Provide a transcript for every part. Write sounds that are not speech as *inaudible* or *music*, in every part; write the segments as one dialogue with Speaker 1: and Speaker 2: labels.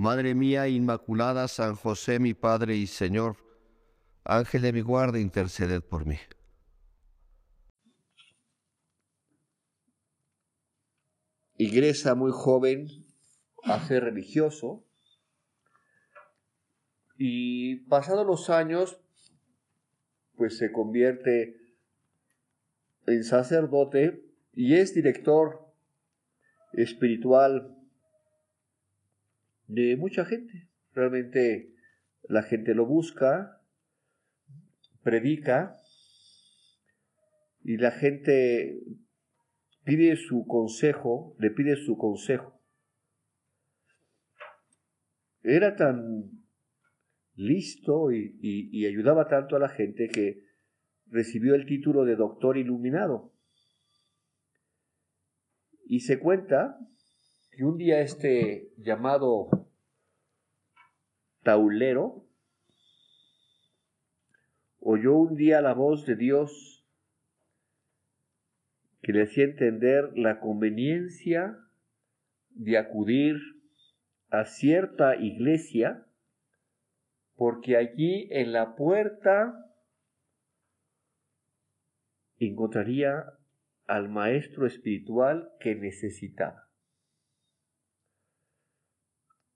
Speaker 1: Madre mía Inmaculada, San José mi Padre y Señor, Ángel de mi guarda, interceded por mí. Ingresa muy joven a ser religioso y pasados los años, pues se convierte en sacerdote y es director espiritual de mucha gente. Realmente la gente lo busca, predica y la gente pide su consejo, le pide su consejo. Era tan listo y, y, ayudaba tanto a la gente que recibió el título de doctor iluminado. Y se cuenta que un día este llamado taulero oyó un día la voz de Dios que le hacía entender la conveniencia de acudir a cierta iglesia porque allí en la puerta encontraría al maestro espiritual que necesitaba.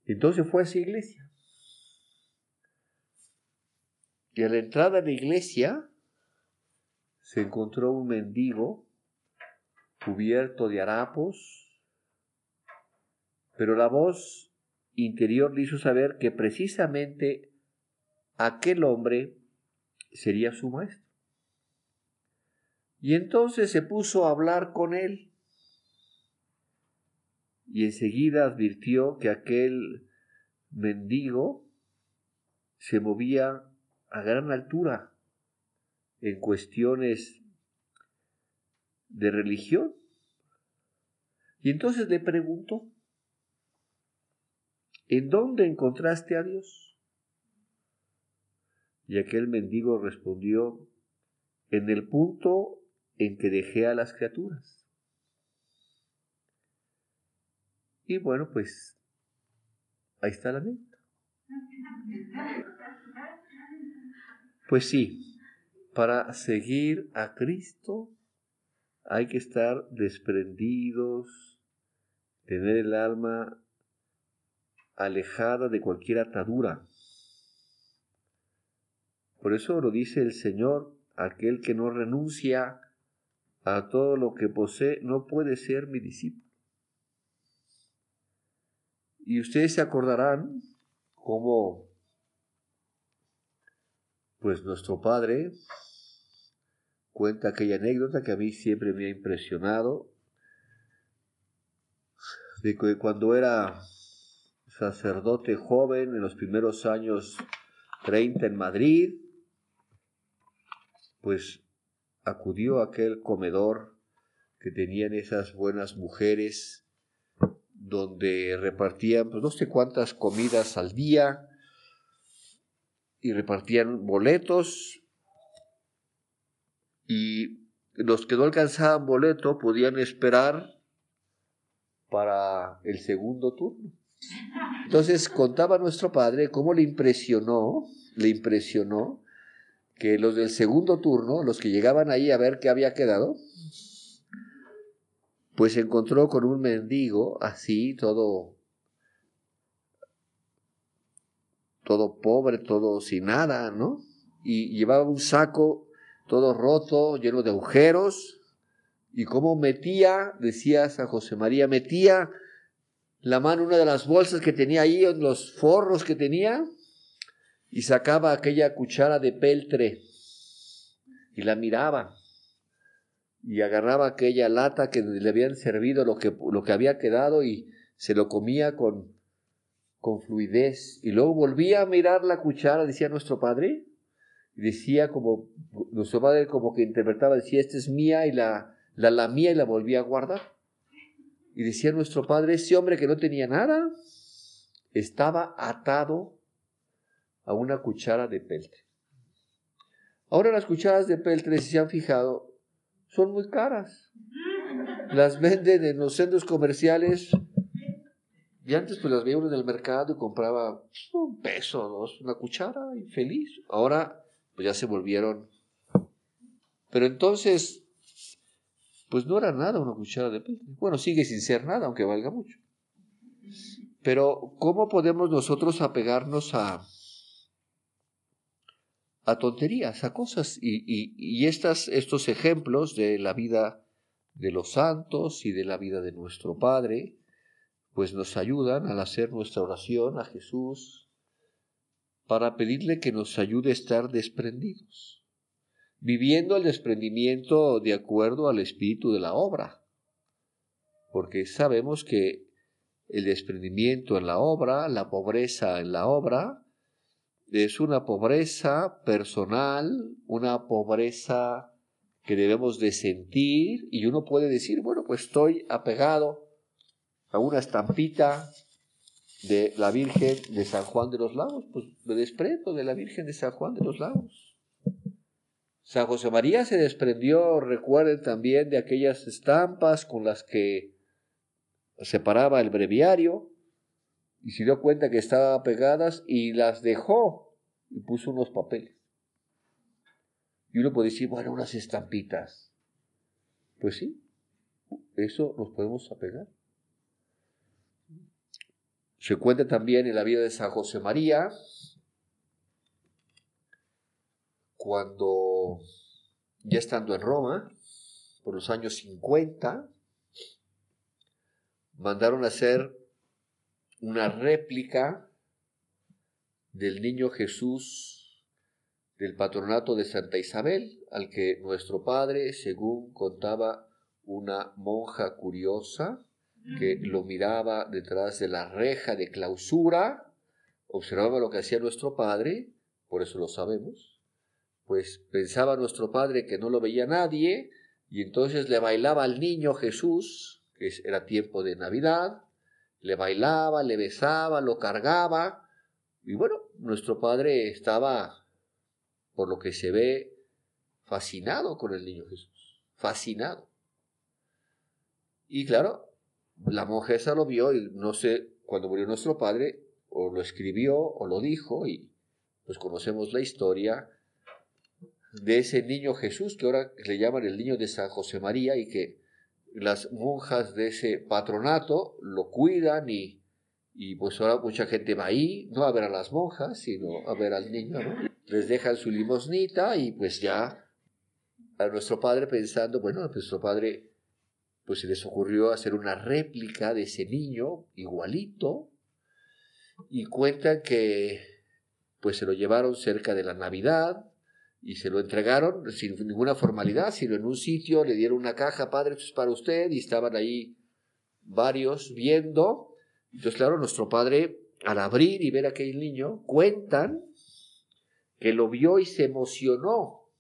Speaker 1: Entonces fue a esa iglesia. Y a la entrada de la iglesia se encontró un mendigo cubierto de harapos, pero la voz interior le hizo saber que precisamente aquel hombre sería su maestro. Y entonces se puso a hablar con él y enseguida advirtió que aquel mendigo se movía a gran altura en cuestiones de religión. Y entonces le preguntó, ¿en dónde encontraste a Dios? Y aquel mendigo respondió, en el punto en que dejé a las criaturas. Y bueno, pues ahí está la meta. Pues sí, para seguir a Cristo hay que estar desprendidos, tener el alma alejada de cualquier atadura. Por eso lo dice el Señor, aquel que no renuncia a todo lo que posee no puede ser mi discípulo. Y ustedes se acordarán cómo, pues nuestro padre cuenta aquella anécdota que a mí siempre me ha impresionado, de que cuando era sacerdote joven, en los primeros años 30 en Madrid, pues acudió a aquel comedor que tenían esas buenas mujeres donde repartían pues, no sé cuántas comidas al día y repartían boletos y los que no alcanzaban boleto podían esperar para el segundo turno. Entonces contaba nuestro padre cómo le impresionó, le impresionó que los del segundo turno, los que llegaban ahí a ver qué había quedado, pues se encontró con un mendigo así, todo, todo pobre, todo sin nada, ¿no? Y llevaba un saco todo roto, lleno de agujeros, y cómo metía, decía San José María, metía la mano en una de las bolsas que tenía ahí, en los forros que tenía, y sacaba aquella cuchara de peltre, y la miraba. Y agarraba aquella lata que le habían servido lo que, lo que había quedado y se lo comía con, con fluidez. Y luego volvía a mirar la cuchara, decía nuestro padre, y decía como, nuestro padre como que interpretaba, decía, esta es mía y la, la lamía y la volvía a guardar. Y decía nuestro padre, ese hombre que no tenía nada, estaba atado a una cuchara de peltre. Ahora las cucharas de peltre, si se han fijado, son muy caras. Las venden en los centros comerciales. Y antes pues las veía uno en el mercado y compraba un peso, dos, una cuchara y feliz. Ahora pues ya se volvieron. Pero entonces pues no era nada una cuchara de peltre. Bueno, sigue sin ser nada, aunque valga mucho. Pero, ¿cómo podemos nosotros apegarnos a, a tonterías, a cosas? Y, y, estas, estos ejemplos de la vida de los santos y de la vida de nuestro Padre, pues nos ayudan al hacer nuestra oración a Jesús para pedirle que nos ayude a estar desprendidos viviendo el desprendimiento de acuerdo al espíritu de la obra, porque sabemos que el desprendimiento en la obra, la pobreza en la obra, es una pobreza personal, una pobreza que debemos de sentir y uno puede decir, bueno, pues estoy apegado a una estampita de la Virgen de San Juan de los Lagos, pues me desprendo de la Virgen de San Juan de los Lagos. San José María se desprendió, recuerden también, de aquellas estampas con las que separaba el breviario y se dio cuenta que estaban pegadas y las dejó y puso unos papeles. Y uno puede decir, bueno, unas estampitas. Pues sí, eso nos podemos apegar. Se cuenta también en la vida de San José María, cuando ya estando en Roma, por los años 50, mandaron a hacer una réplica del niño Jesús del patronato de Santa Isabel, al que nuestro padre, según contaba una monja curiosa, que lo miraba detrás de la reja de clausura, observaba lo que hacía nuestro padre, por eso lo sabemos, pues pensaba nuestro padre que no lo veía nadie, y entonces le bailaba al niño Jesús, que era tiempo de Navidad, le bailaba, le besaba, lo cargaba, y bueno, nuestro padre estaba, por lo que se ve, fascinado con el niño Jesús, fascinado. Y claro, la monja esa lo vio y no sé, cuando murió nuestro padre, o lo escribió o lo dijo, y pues conocemos la historia, de ese niño Jesús, que ahora le llaman el niño de San José María, y que las monjas de ese patronato lo cuidan y, y pues ahora mucha gente va ahí, no a ver a las monjas, sino a ver al niño, ¿no? Les dejan su limosnita y pues ya a nuestro padre pensando, bueno, a nuestro padre pues se les ocurrió hacer una réplica de ese niño igualito y cuentan que pues se lo llevaron cerca de la Navidad y se lo entregaron sin ninguna formalidad, sino en un sitio le dieron una caja, padre, esto es para usted, y estaban ahí varios viendo. Entonces, claro, nuestro padre, al abrir y ver a aquel niño, cuentan que lo vio y se emocionó.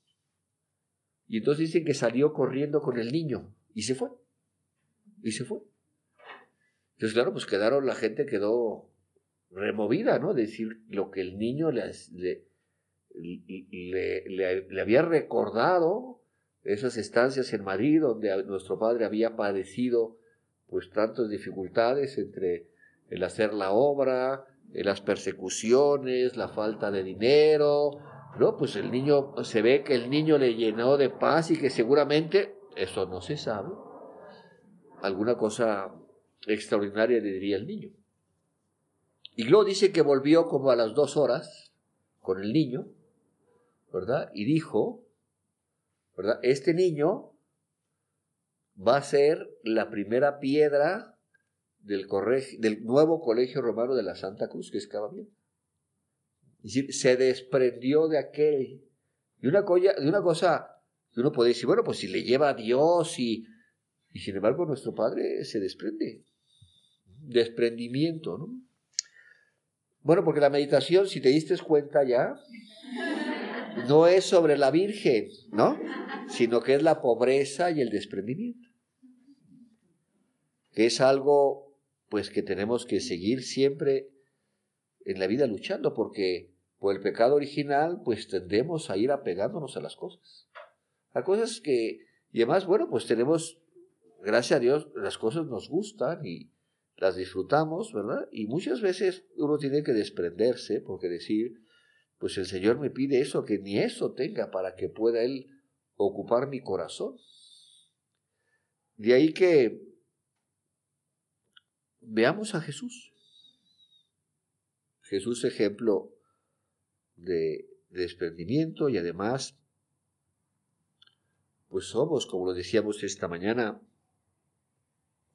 Speaker 1: Y entonces dicen que salió corriendo con el niño y se fue. Y se fue. Entonces, claro, pues quedaron, la gente quedó removida, ¿no? Decir lo que el niño le, le le, había recordado esas estancias en Madrid donde nuestro padre había padecido pues tantas dificultades entre el hacer la obra, las persecuciones, la falta de dinero, ¿no? Pues el niño, se ve que el niño le llenó de paz y que seguramente, eso no se sabe, alguna cosa extraordinaria le diría el niño. Y luego dice que volvió como a las dos horas con el niño, ¿verdad? Y dijo, ¿verdad? Este niño va a ser la primera piedra del, del nuevo colegio romano de la Santa Cruz, que es bien. Es decir, se desprendió de aquel. Y una, de una cosa uno puede decir, bueno, pues si le lleva a Dios y, y sin embargo nuestro Padre se desprende. Desprendimiento, ¿no? Bueno, porque la meditación, si te diste cuenta ya, no es sobre la Virgen, ¿no? Sino que es la pobreza y el desprendimiento. Que es algo, pues, que tenemos que seguir siempre en la vida luchando, porque por el pecado original, pues tendemos a ir apegándonos a las cosas. A cosas que, y además, bueno, pues tenemos, gracias a Dios, las cosas nos gustan y las disfrutamos, ¿verdad? Y muchas veces uno tiene que desprenderse, porque decir, pues el Señor me pide eso, que ni eso tenga para que pueda Él ocupar mi corazón. De ahí que veamos a Jesús. Jesús ejemplo de, desprendimiento y además, pues somos, como lo decíamos esta mañana,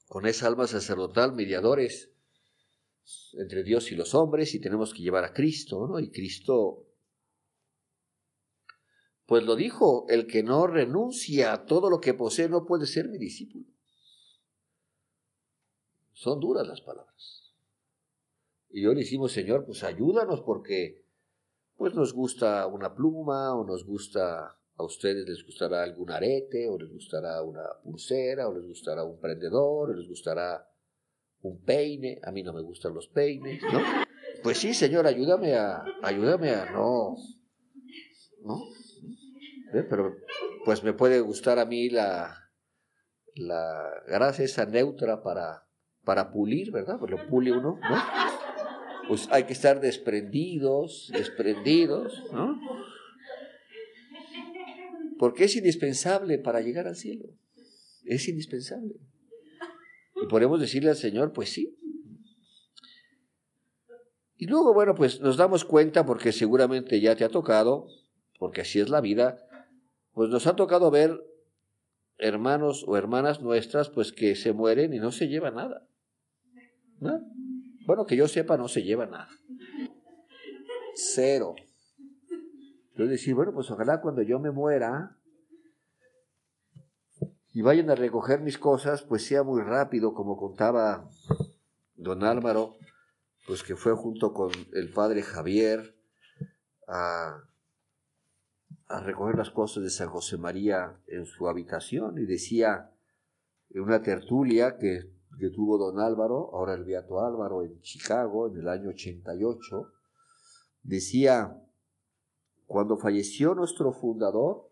Speaker 1: con esa alma sacerdotal, mediadores entre Dios y los hombres, y tenemos que llevar a Cristo, ¿no? Y Cristo, pues lo dijo, el que no renuncia a todo lo que posee no puede ser mi discípulo. Son duras las palabras. Y yo le decimos, Señor, pues ayúdanos porque pues nos gusta una pluma o nos gusta, a ustedes les gustará algún arete o les gustará una pulsera o les gustará un prendedor o les gustará un peine. A mí no me gustan los peines, ¿no? Pues sí, Señor, ayúdame a, ayúdame a no, ¿no? ¿Eh? Pero pues me puede gustar a mí la, la grasa esa neutra para, para pulir, ¿verdad? Pues lo pule uno, ¿no? pues hay que estar desprendidos, desprendidos, ¿no? Porque es indispensable para llegar al cielo. Es indispensable. Y podemos decirle al Señor, pues sí. Y luego, bueno, pues nos damos cuenta, porque seguramente ya te ha tocado, porque así es la vida, pues nos ha tocado ver hermanos o hermanas nuestras, pues que se mueren y no se lleva nada. ¿No? Bueno, que yo sepa, no se lleva nada. Cero. Entonces decir, bueno, pues ojalá cuando yo me muera y vayan a recoger mis cosas, pues sea muy rápido, como contaba don Álvaro, pues que fue junto con el padre Javier a, a recoger las cosas de San José María en su habitación. Y decía en una tertulia que que tuvo don Álvaro, ahora el Beato Álvaro, en Chicago en el año 88, decía, cuando falleció nuestro fundador,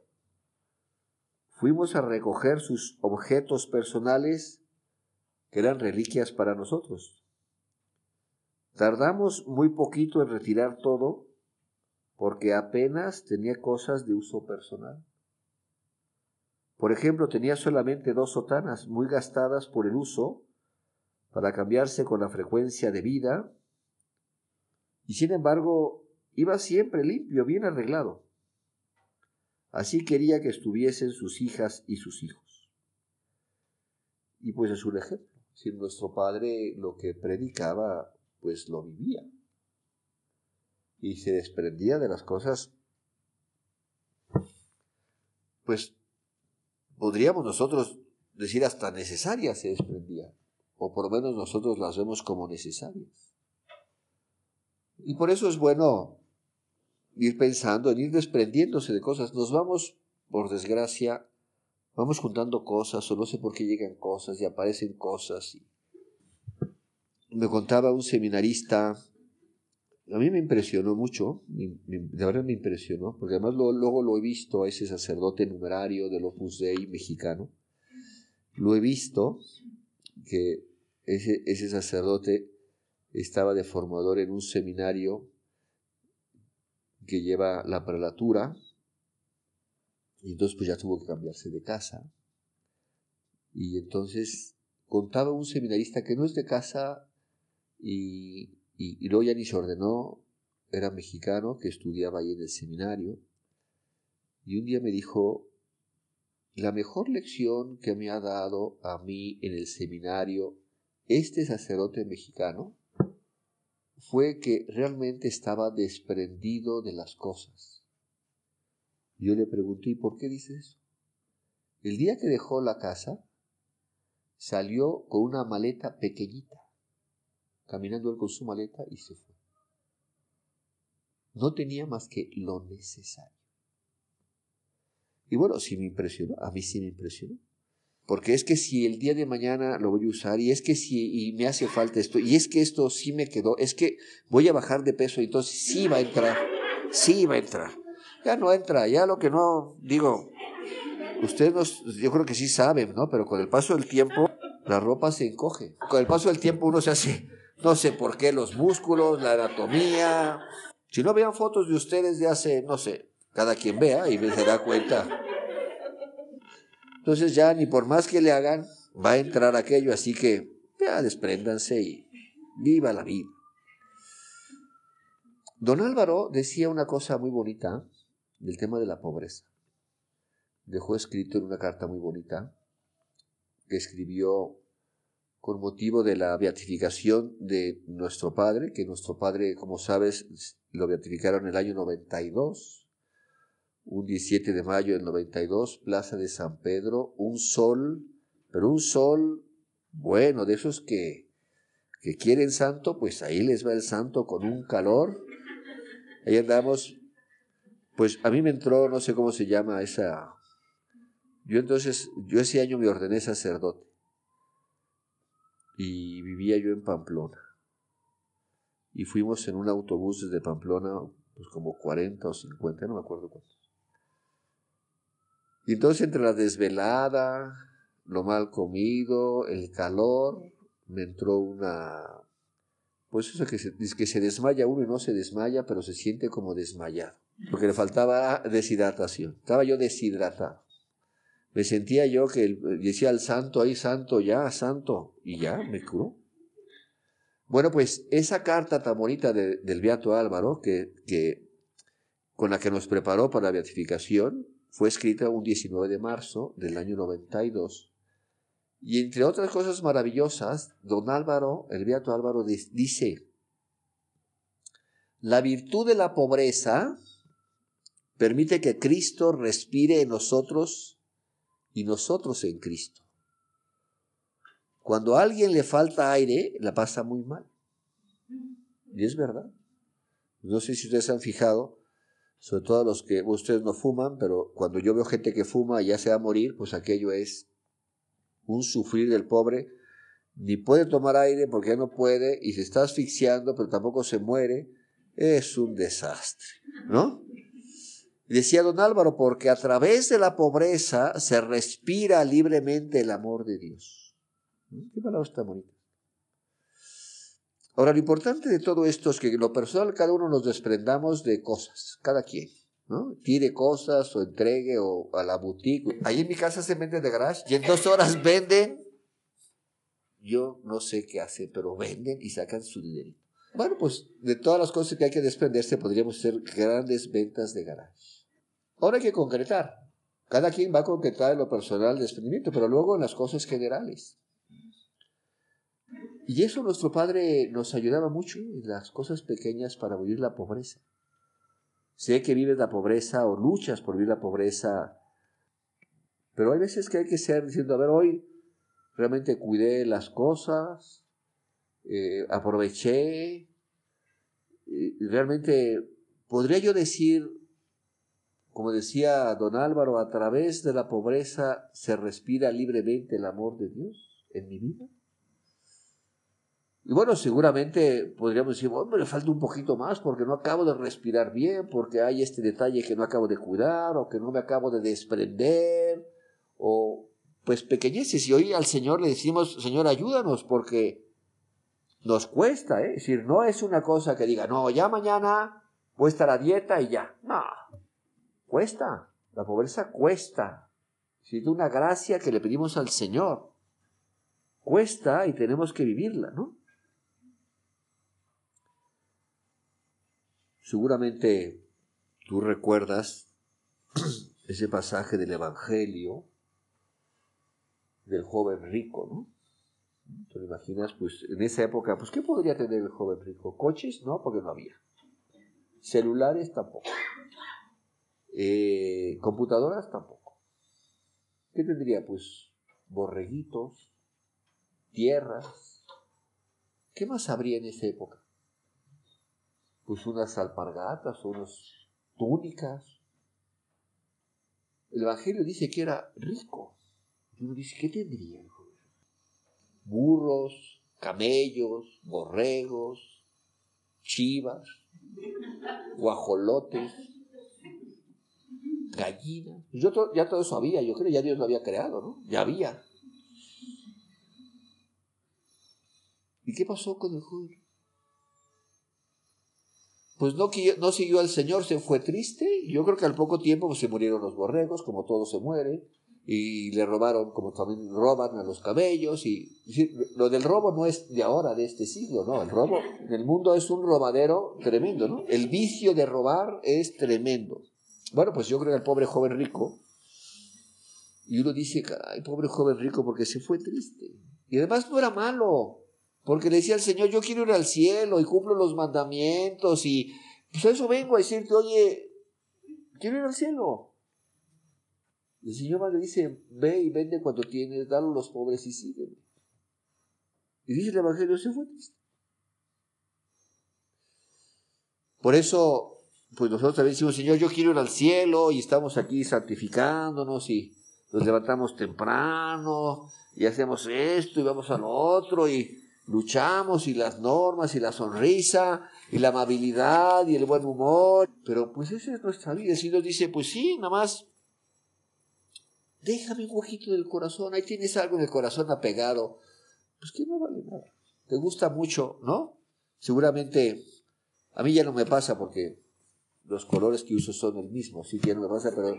Speaker 1: fuimos a recoger sus objetos personales que eran reliquias para nosotros. Tardamos muy poquito en retirar todo porque apenas tenía cosas de uso personal. Por ejemplo, tenía solamente dos sotanas muy gastadas por el uso para cambiarse con la frecuencia de vida, y sin embargo iba siempre limpio, bien arreglado. Así quería que estuviesen sus hijas y sus hijos. Y pues es un ejemplo. Si nuestro padre lo que predicaba, pues lo vivía. Y se desprendía de las cosas, pues podríamos nosotros decir hasta necesarias se desprendía o por lo menos nosotros las vemos como necesarias. Y por eso es bueno ir pensando en ir desprendiéndose de cosas. Nos vamos, por desgracia, vamos juntando cosas o no sé por qué llegan cosas y aparecen cosas. Y me contaba un seminarista, a mí me impresionó mucho, de verdad me impresionó, porque además luego lo he visto a ese sacerdote numerario del Opus Dei mexicano, lo he visto que ese, ese sacerdote estaba de formador en un seminario que lleva la prelatura, y entonces pues ya tuvo que cambiarse de casa. Y entonces contaba un seminarista que no es de casa y, y, y luego ya ni se ordenó, era mexicano, que estudiaba ahí en el seminario. Y un día me dijo, la mejor lección que me ha dado a mí en el seminario este sacerdote mexicano fue que realmente estaba desprendido de las cosas. Yo le pregunté, ¿y por qué dices eso? El día que dejó la casa, salió con una maleta pequeñita, caminando él con su maleta y se fue. no tenía más que lo necesario. Y bueno, sí me impresionó, a mí sí me impresionó. Porque es que si el día de mañana lo voy a usar, y es que si y me hace falta esto, y es que esto sí me quedó, es que voy a bajar de peso, entonces sí va a entrar, sí va a entrar. Ya no entra, ya lo que no, digo, ustedes yo creo que sí saben, ¿no? Pero con el paso del tiempo, la ropa se encoge. Con el paso del tiempo uno se hace, no sé por qué, los músculos, la anatomía. Si no vean fotos de ustedes de hace, no sé, cada quien vea y se da cuenta. Entonces ya ni por más que le hagan, va a entrar aquello, así que ya despréndanse y viva la vida. Don Álvaro decía una cosa muy bonita del tema de la pobreza. Dejó escrito en una carta muy bonita que escribió con motivo de la beatificación de nuestro Padre, que nuestro Padre, como sabes, lo beatificaron en el año 92 un 17 de mayo del 92, Plaza de San Pedro, un sol, pero un sol bueno, de esos que, que quieren santo, pues ahí les va el santo con un calor. Ahí andamos, pues a mí me entró, no sé cómo se llama esa... Yo entonces, yo ese año me ordené sacerdote y vivía yo en Pamplona. Y fuimos en un autobús desde Pamplona, pues como 40 o 50, no me acuerdo cuánto. Y entonces entre la desvelada, lo mal comido, el calor, me entró una... Pues eso que se, que se desmaya uno y no se desmaya, pero se siente como desmayado. Porque le faltaba deshidratación. Estaba yo deshidratado. Me sentía yo que decía al santo, ahí santo, ya, santo, y ya, me curó. Bueno, pues esa carta tan bonita del Beato Álvaro, que, que, con la que nos preparó para la beatificación, fue escrita un 19 de marzo del año 92. Y entre otras cosas maravillosas, don Álvaro, el Beato Álvaro, dice, la virtud de la pobreza permite que Cristo respire en nosotros y nosotros en Cristo. Cuando a alguien le falta aire, la pasa muy mal. Y es verdad. No sé si ustedes han fijado, sobre todo los que ustedes no fuman, pero cuando yo veo gente que fuma y ya se va a morir, pues aquello es un sufrir del pobre. Ni puede tomar aire porque ya no puede y se está asfixiando, pero tampoco se muere. Es un desastre, ¿no? Decía don Álvaro, porque a través de la pobreza se respira libremente el amor de Dios. ¿Qué palabra está bonita? Ahora, lo importante de todo esto es que en lo personal cada uno nos desprendamos de cosas, cada quien, ¿no? Tire cosas o entregue o a la boutique. Ahí en mi casa se vende de garage y en dos horas *laughs* venden. Yo no sé qué hace, pero venden y sacan su dinero. Bueno, pues de todas las cosas que hay que desprenderse podríamos hacer grandes ventas de garage. Ahora hay que concretar. Cada quien va a concretar en lo personal el desprendimiento, pero luego en las cosas generales. Y eso nuestro Padre nos ayudaba mucho en las cosas pequeñas para vivir la pobreza. Sé que vives la pobreza o luchas por vivir la pobreza, pero hay veces que hay que ser diciendo, a ver, hoy realmente cuidé las cosas, eh, aproveché, realmente podría yo decir, como decía don Álvaro, a través de la pobreza se respira libremente el amor de Dios en mi vida. Y bueno, seguramente podríamos decir, bueno, me falta un poquito más porque no acabo de respirar bien, porque hay este detalle que no acabo de cuidar o que no me acabo de desprender, o pues pequeñeces. Y hoy al Señor le decimos, Señor, ayúdanos porque nos cuesta, ¿eh? Es decir, no es una cosa que diga, no, ya mañana voy a estar a dieta y ya. No, cuesta. La pobreza cuesta. Es una gracia que le pedimos al Señor. Cuesta y tenemos que vivirla, ¿no? Seguramente tú recuerdas ese pasaje del Evangelio del joven rico, ¿no? ¿Te imaginas? Pues en esa época, pues ¿qué podría tener el joven rico? ¿Coches? No, porque no había. Celulares tampoco. Eh, computadoras tampoco. ¿Qué tendría? Pues borreguitos, tierras. ¿Qué más habría en esa época? Pues unas alpargatas, unas túnicas. El Evangelio dice que era rico. Y uno dice, ¿qué tendría? Burros, camellos, borregos, chivas, guajolotes, gallinas. Pues yo ya todo eso había, yo creo, ya Dios lo había creado, ¿no? Ya había. ¿Y qué pasó con el joven? Pues no, no siguió al Señor, se fue triste. Yo creo que al poco tiempo pues, se murieron los borregos, como todo se muere, y le robaron, como también roban a los cabellos. Y, lo del robo no es de ahora, de este siglo, no. El robo en el mundo es un robadero tremendo, ¿no? El vicio de robar es tremendo. Bueno, pues yo creo que el pobre joven rico, y uno dice, ay, pobre joven rico, porque se fue triste. Y además no era malo. Porque le decía al Señor, yo quiero ir al cielo y cumplo los mandamientos y pues eso vengo a decirte, oye, quiero ir al cielo. El Señor le dice, ve y vende cuando tienes, dalo a los pobres y sígueme. Y dice el Evangelio, se fue triste. Por eso, pues nosotros también decimos, Señor, yo quiero ir al cielo y estamos aquí santificándonos y nos levantamos temprano y hacemos esto y vamos a lo otro y luchamos y las normas y la sonrisa y la amabilidad y el buen humor, pero pues esa es nuestra vida. El Señor dice, pues sí, nada más, déjame un huequito del corazón, ahí tienes algo en el corazón apegado, pues que no vale nada. Te gusta mucho, ¿no? Seguramente, a mí ya no me pasa porque los colores que uso son el mismo, sí que no me pasa, pero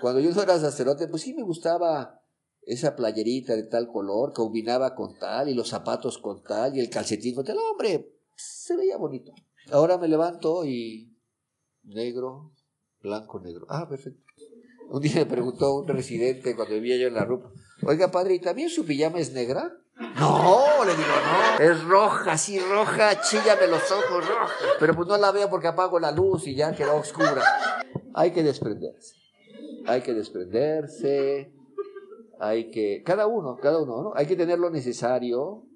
Speaker 1: cuando yo era sacerdote, pues sí me gustaba esa playerita de tal color combinaba con tal y los zapatos con tal y el calcetín con tal. Hombre, se veía bonito. Ahora me levanto y negro, blanco, negro. Ah, perfecto. Un día me preguntó un residente cuando vivía yo en la rupa, oiga padre, ¿y también su pijama es negra? No, le digo, no, es roja, sí, roja, chíllame los ojos, roja. Pero pues no la veo porque apago la luz y ya quedó oscura. Hay que desprenderse, hay que desprenderse, hay que, cada uno, cada uno, ¿no? Hay que tener lo necesario,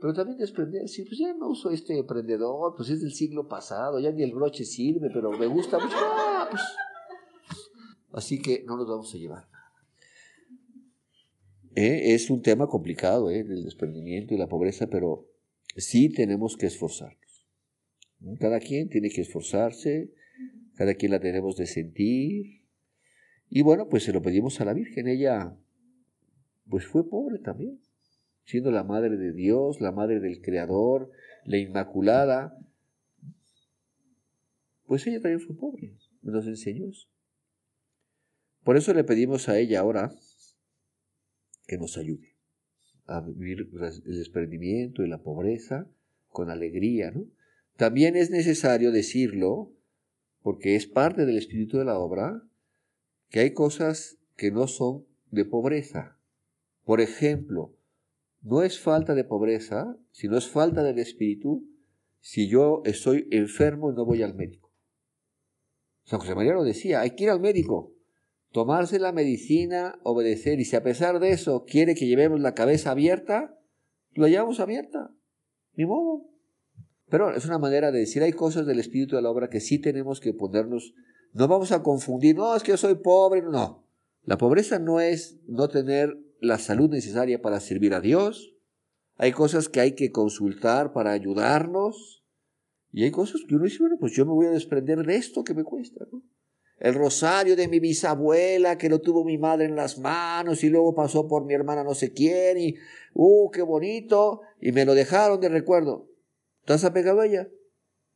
Speaker 1: pero también desprenderse. Pues ya no uso este emprendedor, pues es del siglo pasado, ya ni el broche sirve, pero me gusta mucho. Ah, pues. Así que no nos vamos a llevar ¿Eh? Es un tema complicado, ¿eh? El desprendimiento y la pobreza, pero sí tenemos que esforzarnos. Cada quien tiene que esforzarse, cada quien la tenemos de sentir. Y bueno, pues se lo pedimos a la Virgen. Ella pues fue pobre también, siendo la madre de Dios, la madre del Creador, la Inmaculada, pues ella también fue pobre, nos enseñó Por eso le pedimos a ella ahora que nos ayude a vivir el desprendimiento y la pobreza con alegría, ¿no? También es necesario decirlo, porque es parte del espíritu de la obra, que hay cosas que no son de pobreza, por ejemplo, no es falta de pobreza, sino es falta del espíritu si yo estoy enfermo y no voy al médico. San José María lo decía, hay que ir al médico, tomarse la medicina, obedecer, y si a pesar de eso quiere que llevemos la cabeza abierta, lo llevamos abierta, ni modo. Pero es una manera de decir, hay cosas del espíritu de la obra que sí tenemos que ponernos, no vamos a confundir, no, es que yo soy pobre, no. La pobreza no es no tener la salud necesaria para servir a Dios, hay cosas que hay que consultar para ayudarnos, y hay cosas que uno dice, bueno, pues yo me voy a desprender de esto que me cuesta, ¿no? El rosario de mi bisabuela que lo tuvo mi madre en las manos y luego pasó por mi hermana no sé quién y, uh, qué bonito, y me lo dejaron de recuerdo. ¿Estás apegado a ella?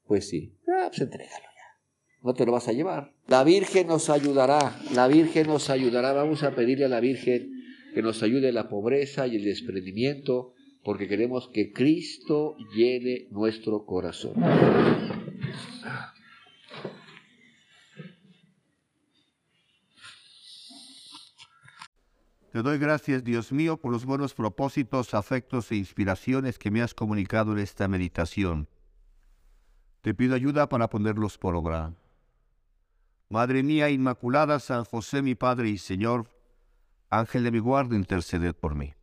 Speaker 1: Pues sí. Ah, pues entrégalo ya. No te lo vas a llevar. La Virgen nos ayudará, la Virgen nos ayudará. Vamos a pedirle a la Virgen que nos ayude la pobreza y el desprendimiento, porque queremos que Cristo llene nuestro corazón.
Speaker 2: Te doy gracias, Dios mío, por los buenos propósitos, afectos e inspiraciones que me has comunicado en esta meditación. Te pido ayuda para ponerlos por obra. Madre mía Inmaculada, San José, mi Padre y Señor, Ángel de mi guarda, interceded por mí.